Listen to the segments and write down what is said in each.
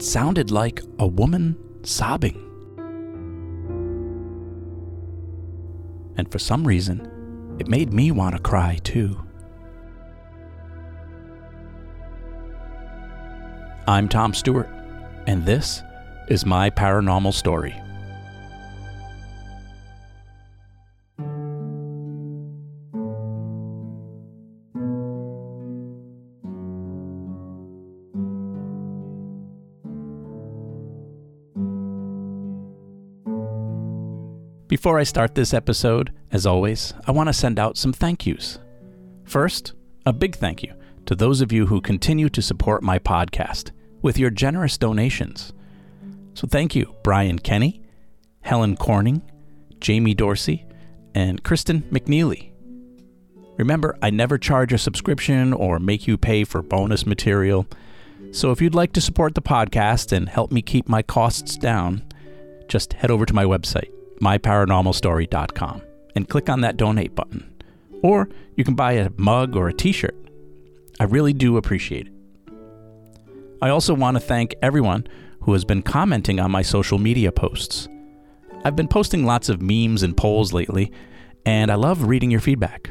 It sounded like a woman sobbing. And for some reason, it made me want to cry too. I'm Tom Stewart, and this is my paranormal story. Before I start this episode, as always, I want to send out some thank yous. First, a big thank you to those of you who continue to support my podcast with your generous donations. So thank you, Brian Kenny, Helen Corning, Jamie Dorsey, and Kristen McNeely. Remember, I never charge a subscription or make you pay for bonus material. So if you'd like to support the podcast and help me keep my costs down, just head over to my website, myparanormalstory.com, and click on that donate button. Or you can buy a mug or a t shirt. I really do appreciate it. I also want to thank everyone who has been commenting on my social media posts. I've been posting lots of memes and polls lately, and I love reading your feedback.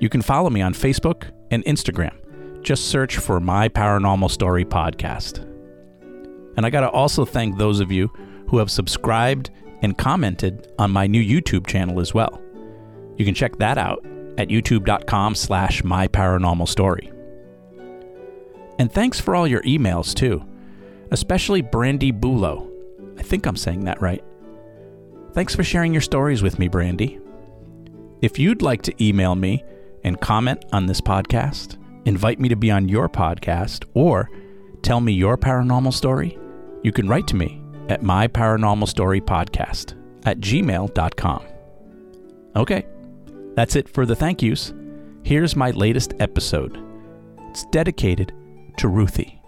You can follow me on Facebook and Instagram. Just search for My Paranormal Story Podcast. And I got to also thank those of you who have subscribed and commented on my new YouTube channel as well. You can check that out at youtube.com slash myparanormalstory. And thanks for all your emails, too, especially Brandy Bulow. I think I'm saying that right. Thanks for sharing your stories with me, Brandy. If you'd like to email me and comment on this podcast, invite me to be on your podcast, or tell me your paranormal story, you can write to me at myparanormalstorypodcast at gmail.com. Okay, that's it for the thank yous. Here's my latest episode. It's dedicated to Ruthie.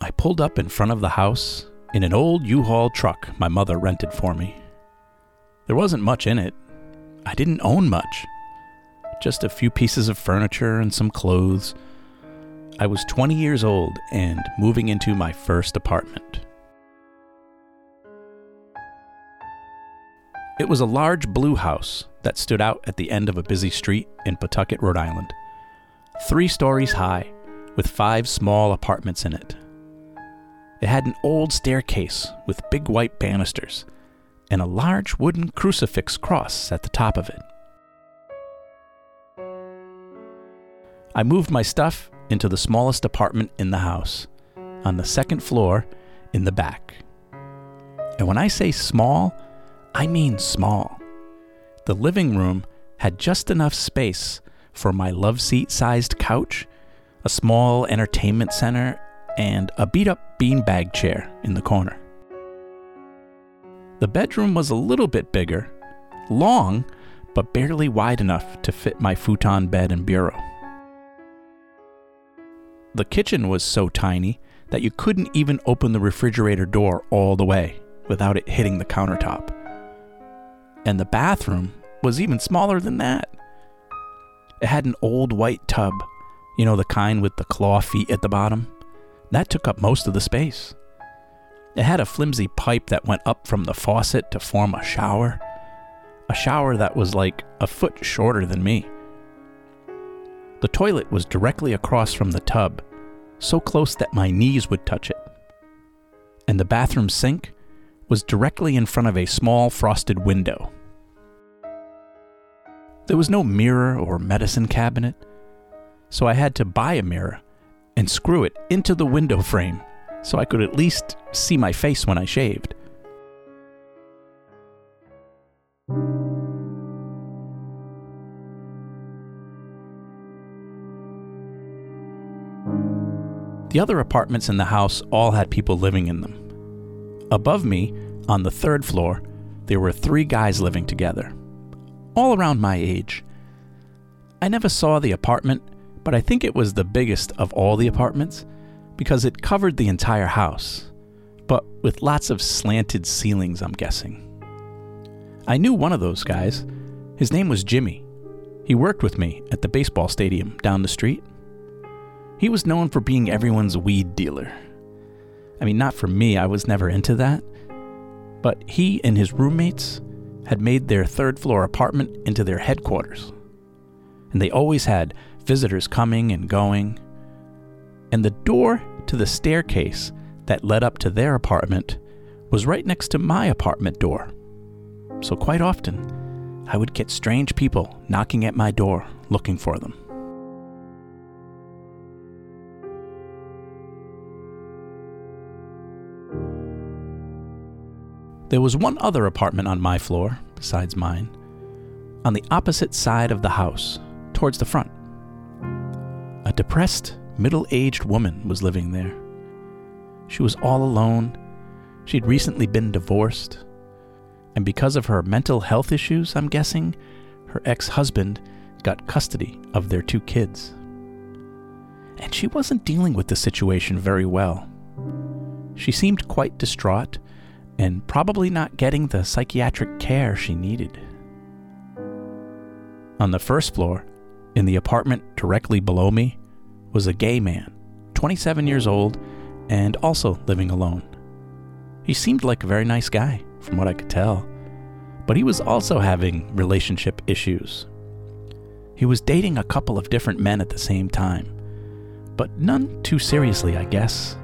I pulled up in front of the house in an old U Haul truck my mother rented for me. There wasn't much in it. I didn't own much. Just a few pieces of furniture and some clothes. I was 20 years old and moving into my first apartment. It was a large blue house that stood out at the end of a busy street in Pawtucket, Rhode Island. Three stories high, with five small apartments in it. It had an old staircase with big white banisters and a large wooden crucifix cross at the top of it. I moved my stuff into the smallest apartment in the house, on the second floor in the back. And when I say small, I mean small. The living room had just enough space for my love seat sized couch, a small entertainment center, and a beat up beanbag chair in the corner. The bedroom was a little bit bigger, long, but barely wide enough to fit my futon bed and bureau. The kitchen was so tiny that you couldn't even open the refrigerator door all the way without it hitting the countertop. And the bathroom was even smaller than that. It had an old white tub, you know, the kind with the claw feet at the bottom. That took up most of the space. It had a flimsy pipe that went up from the faucet to form a shower. A shower that was like a foot shorter than me. The toilet was directly across from the tub, so close that my knees would touch it. and the bathroom sink was directly in front of a small frosted window. There was no mirror or medicine cabinet, so I had to buy a mirror and screw it into the window frame so I could at least see my face when I shaved. The other apartments in the house all had people living in them. Above me, on the third floor, there were three guys living together, all around my age. I never saw the apartment, but I think it was the biggest of all the apartments because it covered the entire house, but with lots of slanted ceilings, I'm guessing. I knew one of those guys. His name was Jimmy. He worked with me at the baseball stadium down the street. He was known for being everyone's weed dealer. I mean, not for me, I was never into that. But he and his roommates had made their third floor apartment into their headquarters. And they always had visitors coming and going. And the door to the staircase that led up to their apartment was right next to my apartment door. So, quite often, I would get strange people knocking at my door looking for them. There was one other apartment on my floor, besides mine, on the opposite side of the house, towards the front. Depressed, middle aged woman was living there. She was all alone. She'd recently been divorced. And because of her mental health issues, I'm guessing, her ex husband got custody of their two kids. And she wasn't dealing with the situation very well. She seemed quite distraught and probably not getting the psychiatric care she needed. On the first floor, in the apartment directly below me, was a gay man, 27 years old, and also living alone. He seemed like a very nice guy, from what I could tell, but he was also having relationship issues. He was dating a couple of different men at the same time, but none too seriously, I guess.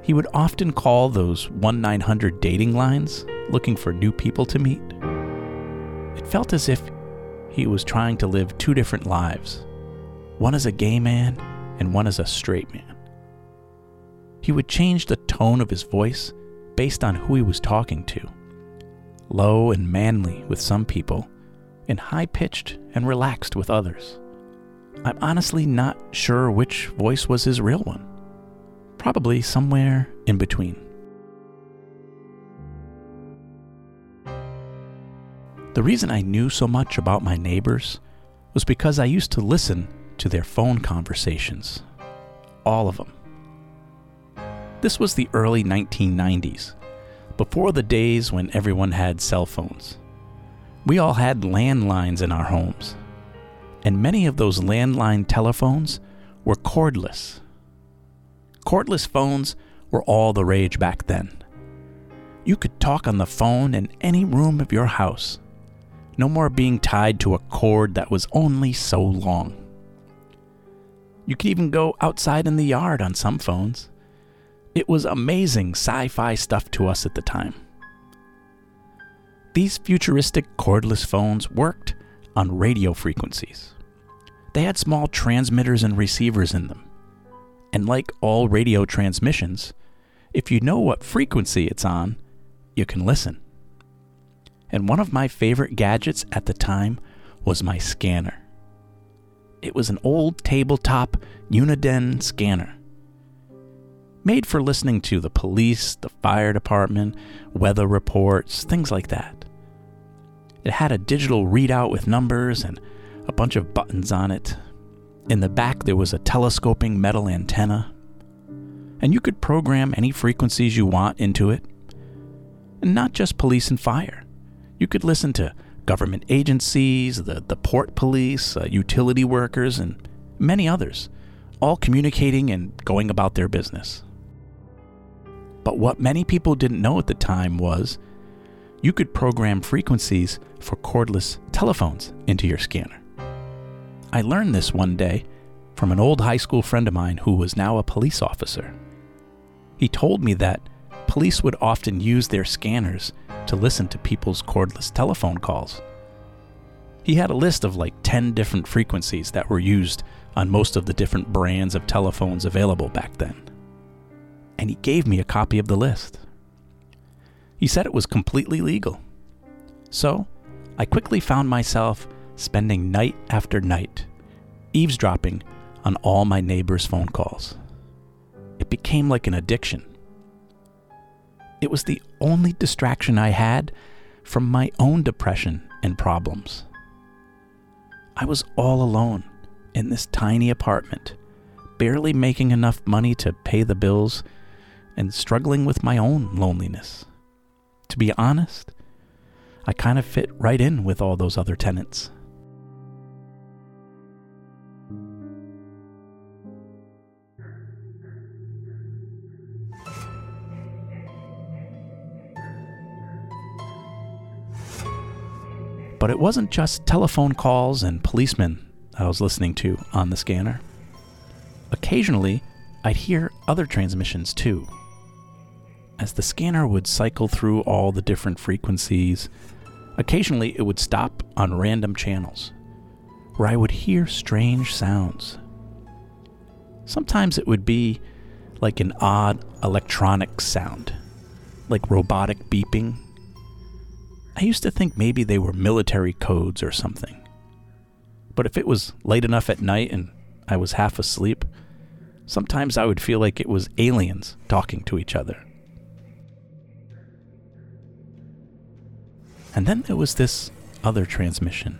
He would often call those 1 900 dating lines looking for new people to meet. It felt as if he was trying to live two different lives one as a gay man and one as a straight man. He would change the tone of his voice based on who he was talking to low and manly with some people, and high pitched and relaxed with others. I'm honestly not sure which voice was his real one probably somewhere in between. The reason I knew so much about my neighbors was because I used to listen to their phone conversations. All of them. This was the early 1990s, before the days when everyone had cell phones. We all had landlines in our homes, and many of those landline telephones were cordless Cordless phones were all the rage back then. You could talk on the phone in any room of your house. No more being tied to a cord that was only so long. You could even go outside in the yard on some phones. It was amazing sci fi stuff to us at the time. These futuristic cordless phones worked on radio frequencies. They had small transmitters and receivers in them. And like all radio transmissions, if you know what frequency it's on, you can listen. And one of my favorite gadgets at the time was my scanner. It was an old tabletop Uniden scanner. Made for listening to the police, the fire department, weather reports, things like that. It had a digital readout with numbers and a bunch of buttons on it, in the back, there was a telescoping metal antenna, and you could program any frequencies you want into it. And not just police and fire. You could listen to government agencies, the, the port police, uh, utility workers, and many others, all communicating and going about their business. But what many people didn't know at the time was you could program frequencies for cordless telephones into your scanner. I learned this one day from an old high school friend of mine who was now a police officer. He told me that police would often use their scanners to listen to people's cordless telephone calls. He had a list of like 10 different frequencies that were used on most of the different brands of telephones available back then. And he gave me a copy of the list. He said it was completely legal. So, I quickly found myself spending night after night eavesdropping on all my neighbors' phone calls. It became like an addiction. It was the only distraction I had from my own depression and problems. I was all alone in this tiny apartment, barely making enough money to pay the bills and struggling with my own loneliness. To be honest, I kind of fit right in with all those other tenants. But it wasn't just telephone calls and policemen I was listening to on the scanner. Occasionally, I'd hear other transmissions too. As the scanner would cycle through all the different frequencies, occasionally it would stop on random channels where I would hear strange sounds. Sometimes it would be like an odd electronic sound, like robotic beeping I used to think maybe they were military codes or something. But if it was late enough at night and I was half asleep, sometimes I would feel like it was aliens talking to each other. And then there was this other transmission.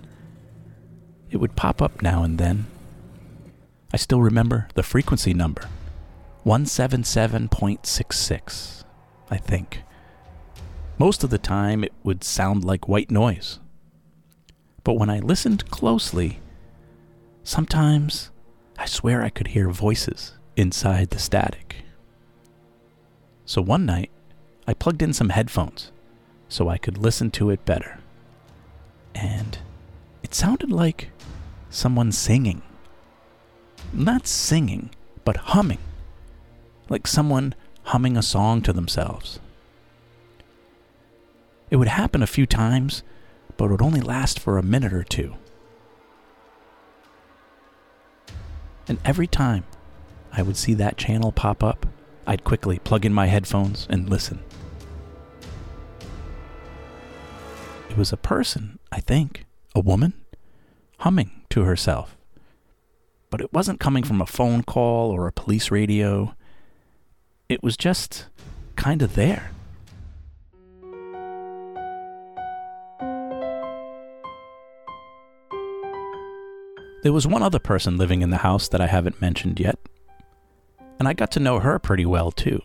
It would pop up now and then. I still remember the frequency number 177.66, I think. Most of the time, it would sound like white noise. But when I listened closely, sometimes I swear I could hear voices inside the static. So one night, I plugged in some headphones so I could listen to it better. And it sounded like someone singing. Not singing, but humming. Like someone humming a song to themselves. It would happen a few times, but it would only last for a minute or two. And every time I would see that channel pop up, I'd quickly plug in my headphones and listen. It was a person, I think, a woman, humming to herself. But it wasn't coming from a phone call or a police radio. It was just kind of there. There was one other person living in the house that I haven't mentioned yet, and I got to know her pretty well too.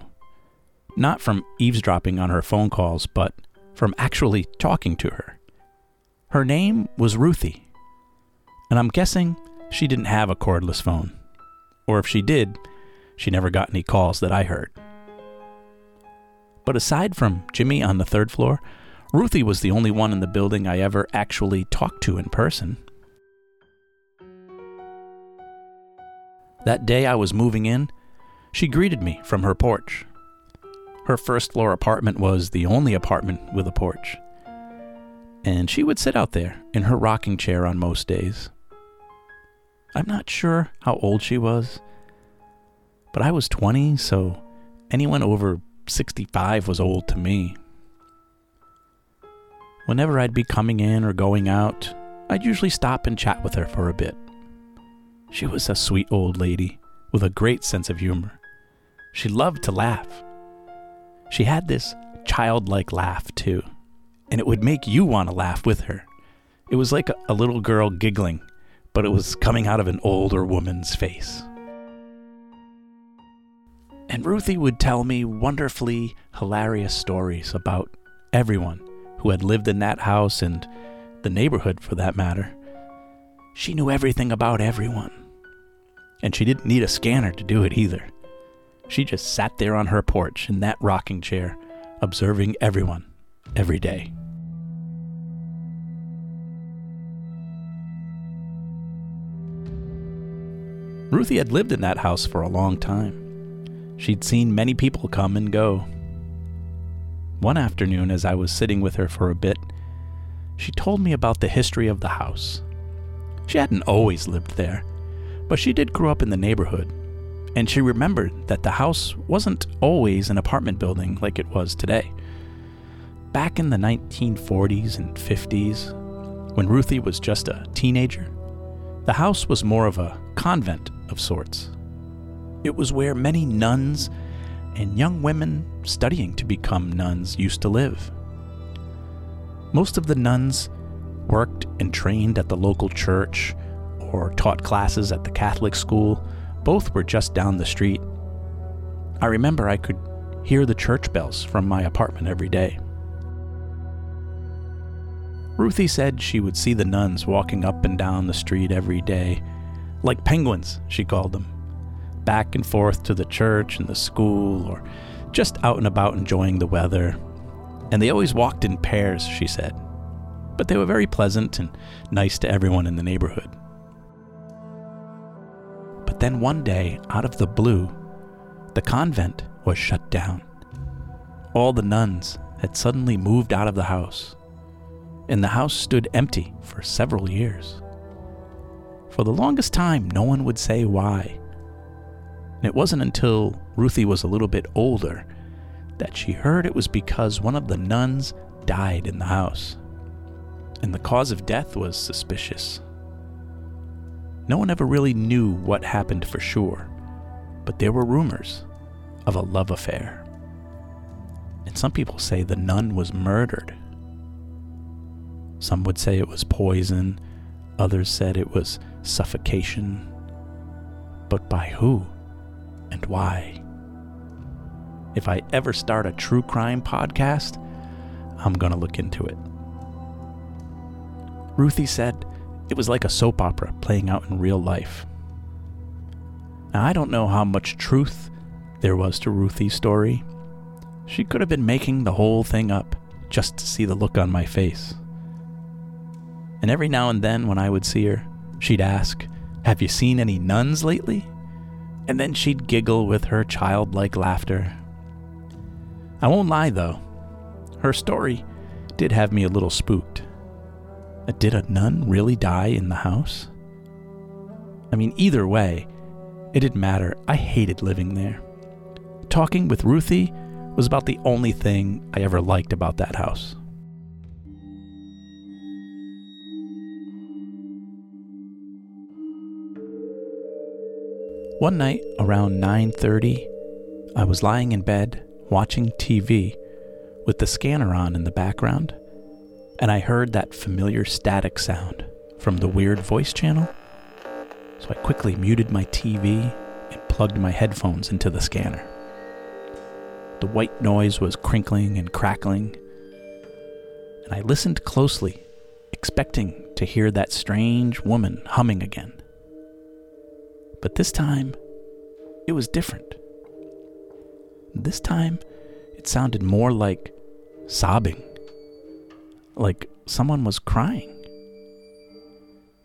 Not from eavesdropping on her phone calls, but from actually talking to her. Her name was Ruthie, and I'm guessing she didn't have a cordless phone. Or if she did, she never got any calls that I heard. But aside from Jimmy on the third floor, Ruthie was the only one in the building I ever actually talked to in person. That day I was moving in, she greeted me from her porch. Her first floor apartment was the only apartment with a porch. And she would sit out there in her rocking chair on most days. I'm not sure how old she was, but I was 20, so anyone over 65 was old to me. Whenever I'd be coming in or going out, I'd usually stop and chat with her for a bit. She was a sweet old lady with a great sense of humor. She loved to laugh. She had this childlike laugh, too, and it would make you want to laugh with her. It was like a, little girl giggling, but it was coming out of an older woman's face. And Ruthie would tell me wonderfully hilarious stories about everyone who had lived in that house and the neighborhood for that matter. She knew everything about everyone. And she didn't need a scanner to do it either. She just sat there on her porch in that rocking chair, observing everyone every day. Ruthie had lived in that house for a long time. She'd seen many people come and go. One afternoon, as I was sitting with her for a bit, she told me about the history of the house. She hadn't always lived there, but she did grow up in the neighborhood, and she remembered that the house wasn't always an apartment building like it was today. Back in the 1940s and 50s, when Ruthie was just a teenager, the house was more of a convent of sorts. It was where many nuns and young women studying to become nuns used to live. Most of the nuns worked and trained at the local church or taught classes at the Catholic school. Both were just down the street. I remember I could hear the church bells from my apartment every day. Ruthie said she would see the nuns walking up and down the street every day, like penguins, she called them, back and forth to the church and the school, or just out and about enjoying the weather. And they always walked in pairs, she said. But they were very pleasant and nice to everyone in the neighborhood. But then one day, out of the blue, the convent was shut down. All the nuns had suddenly moved out of the house and the house stood empty for several years. For the longest time, no one would say why. And it wasn't until Ruthie was a little bit older that she heard it was because one of the nuns died in the house. And the cause of death was suspicious. No one ever really knew what happened for sure, but there were rumors of a love affair. And some people say the nun was murdered some would say it was poison, others said it was suffocation. But by who and why? If I ever start a true crime podcast, I'm going to look into it. Ruthie said it was like a soap opera playing out in real life. Now, I don't know how much truth there was to Ruthie's story. She could have been making the whole thing up just to see the look on my face. And every now and then, when I would see her, she'd ask, Have you seen any nuns lately? And then she'd giggle with her childlike laughter. I won't lie, though, her story did have me a little spooked. Uh, did a nun really die in the house? I mean, either way, it didn't matter. I hated living there. Talking with Ruthie was about the only thing I ever liked about that house. One night around 9:30, I was lying in bed watching TV with the scanner on in the background, and I heard that familiar static sound from the weird voice channel. So I quickly muted my TV and plugged my headphones into the scanner. The white noise was crinkling and crackling, and I listened closely, expecting to hear that strange woman humming again. But this time, it was different. This time, it sounded more like sobbing, like someone was crying.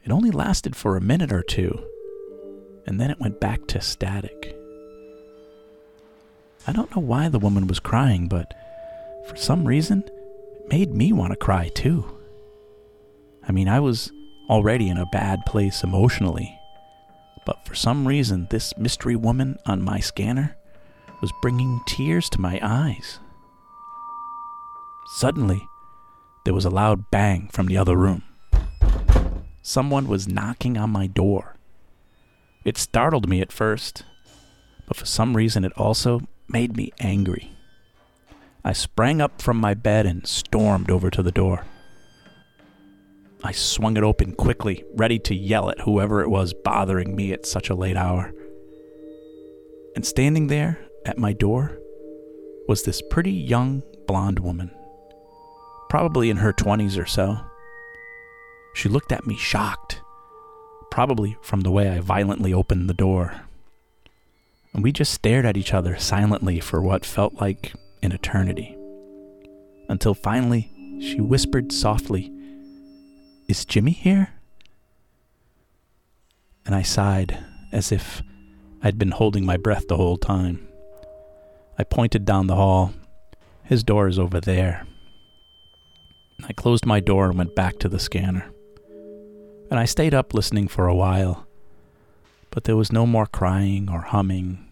It only lasted for a minute or two, and then it went back to static. I don't know why the woman was crying, but for some reason, it made me want to cry too. I mean, I was already in a bad place emotionally but for some reason, this mystery woman on my scanner was bringing tears to my eyes. Suddenly, there was a loud bang from the other room. Someone was knocking on my door. It startled me at first, but for some reason it also made me angry. I sprang up from my bed and stormed over to the door. I swung it open quickly, ready to yell at whoever it was bothering me at such a late hour. And standing there at my door was this pretty young blonde woman, probably in her 20s or so. She looked at me shocked, probably from the way I violently opened the door. And we just stared at each other silently for what felt like an eternity. Until finally, she whispered softly is Jimmy here? And I sighed, as if I'd been holding my breath the whole time. I pointed down the hall, His door is over there. I closed my door and went back to the scanner. And I stayed up listening for a while, but there was no more crying or humming.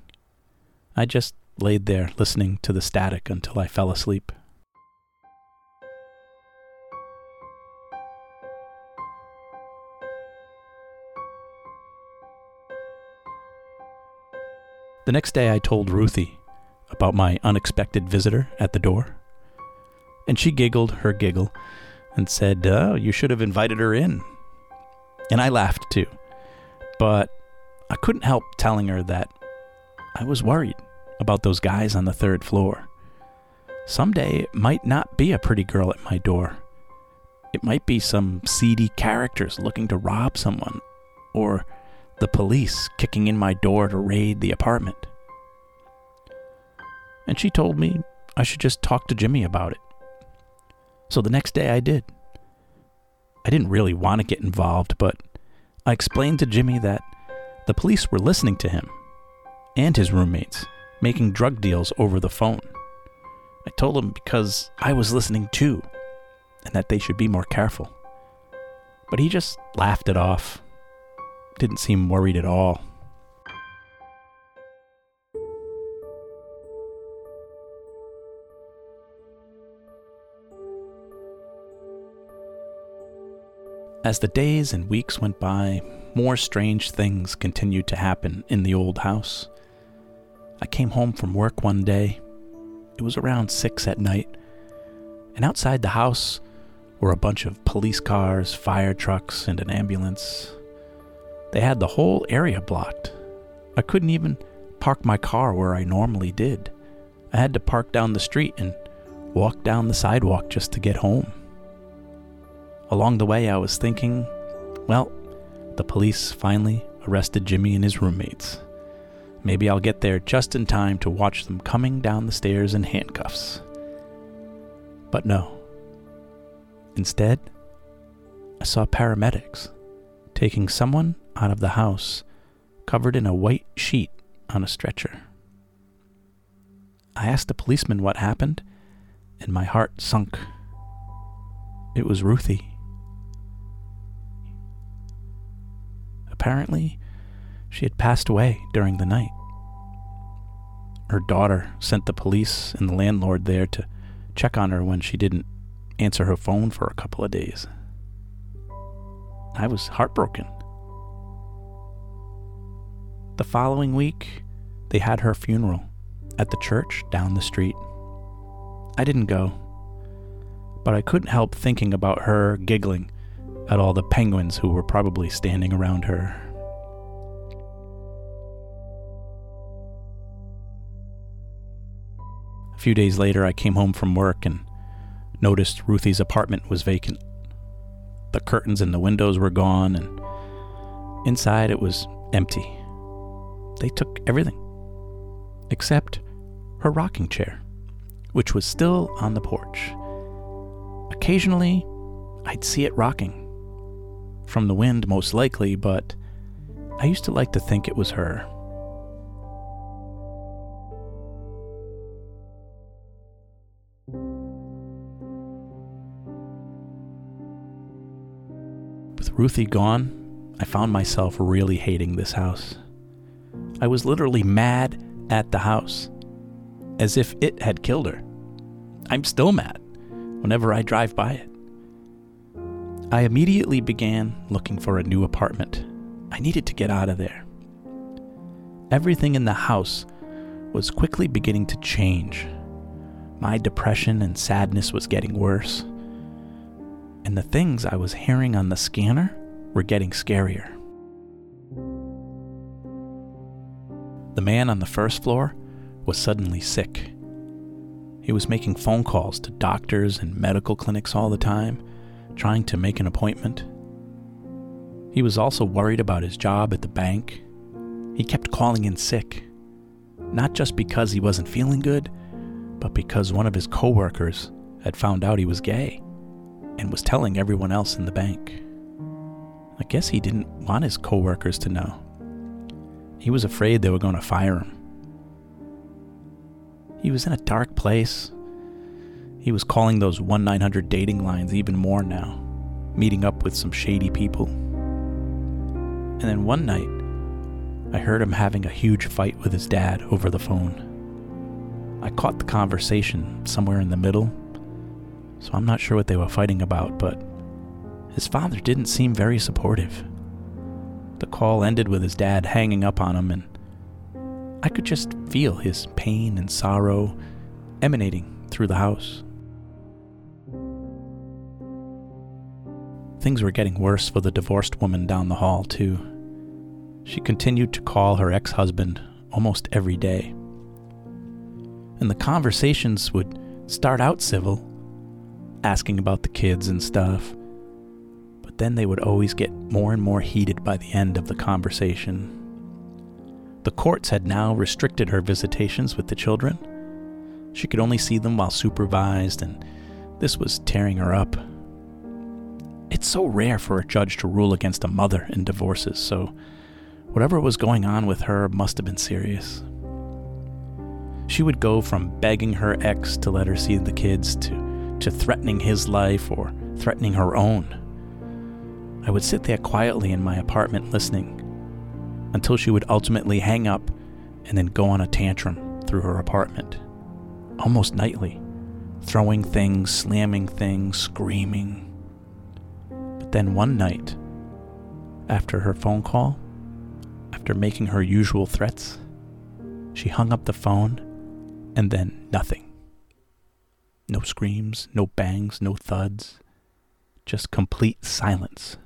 I just laid there listening to the static until I fell asleep. The next day, I told Ruthie about my unexpected visitor at the door. And she giggled her giggle and said, Oh, you should have invited her in. And I laughed too. But I couldn't help telling her that I was worried about those guys on the third floor. Someday it might not be a pretty girl at my door. It might be some seedy characters looking to rob someone, or the police kicking in my door to raid the apartment. And she told me I should just talk to Jimmy about it. So the next day I did. I didn't really want to get involved, but I explained to Jimmy that the police were listening to him and his roommates making drug deals over the phone. I told him because I was listening too and that they should be more careful. But he just laughed it off didn't seem worried at all. As the days and weeks went by, more strange things continued to happen in the old house. I came home from work one day. It was around six at night, and outside the house were a bunch of police cars, fire trucks, and an ambulance. They had the whole area blocked. I couldn't even park my car where I normally did. I had to park down the street and walk down the sidewalk just to get home. Along the way, I was thinking, well, the police finally arrested Jimmy and his roommates. Maybe I'll get there just in time to watch them coming down the stairs in handcuffs. But no. Instead, I saw paramedics taking someone out of the house, covered in a white sheet on a stretcher. I asked the policeman what happened, and my heart sunk. It was Ruthie. Apparently, she had passed away during the night. Her daughter sent the police and the landlord there to check on her when she didn't answer her phone for a couple of days. I was heartbroken. The following week, they had her funeral at the church down the street. I didn't go, but I couldn't help thinking about her giggling at all the penguins who were probably standing around her. A few days later, I came home from work and noticed Ruthie's apartment was vacant. The curtains and the windows were gone, and inside it was empty. They took everything except her rocking chair, which was still on the porch. Occasionally, I'd see it rocking. From the wind, most likely, but I used to like to think it was her. With Ruthie gone, I found myself really hating this house. I was literally mad at the house, as if it had killed her. I'm still mad whenever I drive by it. I immediately began looking for a new apartment. I needed to get out of there. Everything in the house was quickly beginning to change. My depression and sadness was getting worse. And the things I was hearing on the scanner were getting scarier. The man on the first floor was suddenly sick. He was making phone calls to doctors and medical clinics all the time, trying to make an appointment. He was also worried about his job at the bank. He kept calling in sick, not just because he wasn't feeling good, but because one of his coworkers had found out he was gay and was telling everyone else in the bank. I guess he didn't want his coworkers to know. He was afraid they were going to fire him. He was in a dark place, He was calling those 1 900 dating lines even more now, meeting up with some shady people. And then one night, I heard him having a huge fight with his dad over the phone. I caught the conversation somewhere in the middle, so I'm not sure what they were fighting about, but his father didn't seem very supportive. The call ended with his dad hanging up on him, and I could just feel his pain and sorrow emanating through the house. Things were getting worse for the divorced woman down the hall, too. She continued to call her ex husband almost every day. And the conversations would start out civil, asking about the kids and stuff, but then they would always get more and more heated by the end of the conversation. The courts had now restricted her visitations with the children. She could only see them while supervised, and this was tearing her up. It's so rare for a judge to rule against a mother in divorces, so whatever was going on with her must have been serious. She would go from begging her ex to let her see the kids to, to threatening his life or threatening her own. I would sit there quietly in my apartment listening until she would ultimately hang up and then go on a tantrum through her apartment, almost nightly, throwing things, slamming things, screaming. Then one night, after her phone call, after making her usual threats, she hung up the phone and then nothing. No screams, no bangs, no thuds, just complete silence.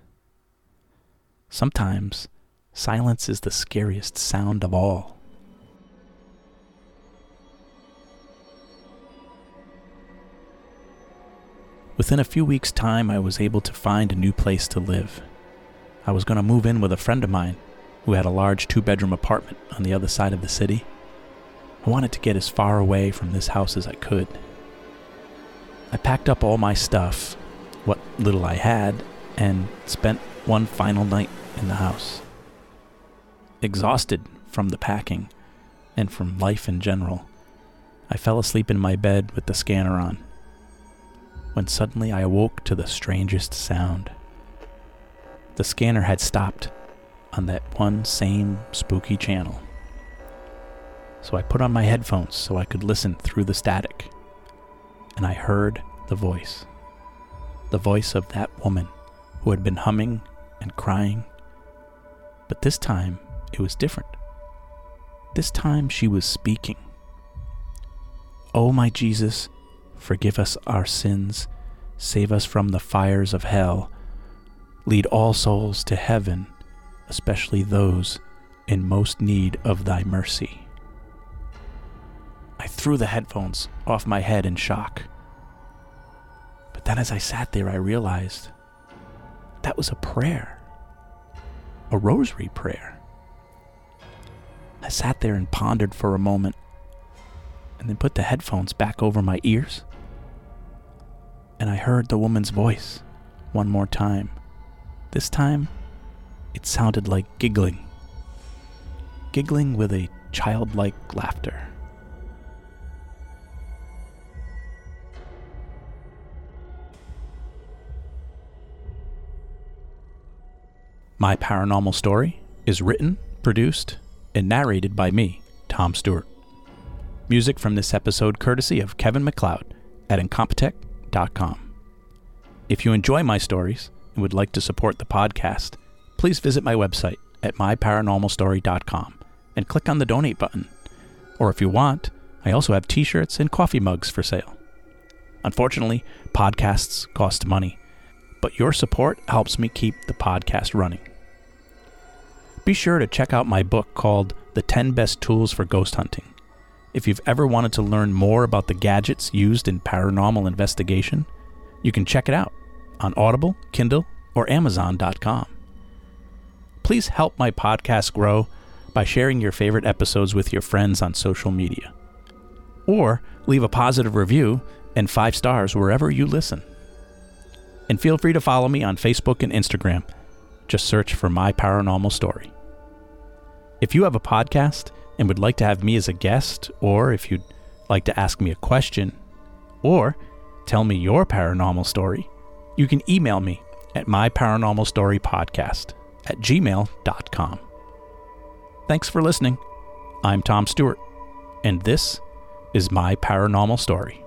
Sometimes silence is the scariest sound of all. Within a few weeks' time, I was able to find a new place to live. I was going to move in with a friend of mine who had a large two bedroom apartment on the other side of the city. I wanted to get as far away from this house as I could. I packed up all my stuff, what little I had, and spent one final night in the house. Exhausted from the packing and from life in general, I fell asleep in my bed with the scanner on when suddenly I awoke to the strangest sound. The scanner had stopped on that one same spooky channel. So I put on my headphones so I could listen through the static. And I heard the voice. The voice of that woman who had been humming and crying. But this time it was different. This time she was speaking. Oh, my Jesus, Forgive us our sins, save us from the fires of hell, lead all souls to heaven, especially those in most need of thy mercy. I threw the headphones off my head in shock. But then as I sat there, I realized that was a prayer, a rosary prayer. I sat there and pondered for a moment and then put the headphones back over my ears and I heard the woman's voice one more time. This time, it sounded like giggling. Giggling with a childlike laughter. My paranormal story is written, produced, and narrated by me, Tom Stewart. Music from this episode courtesy of Kevin MacLeod at Incompetech if you enjoy my stories and would like to support the podcast, please visit my website at myparanormalstory.com and click on the donate button. Or if you want, I also have t shirts and coffee mugs for sale. Unfortunately, podcasts cost money, but your support helps me keep the podcast running. Be sure to check out my book called The 10 Best Tools for Ghost Hunting. If you've ever wanted to learn more about the gadgets used in paranormal investigation, you can check it out on Audible, Kindle, or Amazon.com. Please help my podcast grow by sharing your favorite episodes with your friends on social media. Or leave a positive review and five stars wherever you listen. And feel free to follow me on Facebook and Instagram. Just search for My Paranormal Story. If you have a podcast and would like to have me as a guest, or if you'd like to ask me a question, or tell me your paranormal story, you can email me at myparanormalstorypodcast at gmail.com. Thanks for listening. I'm Tom Stewart, and this is My Paranormal Story.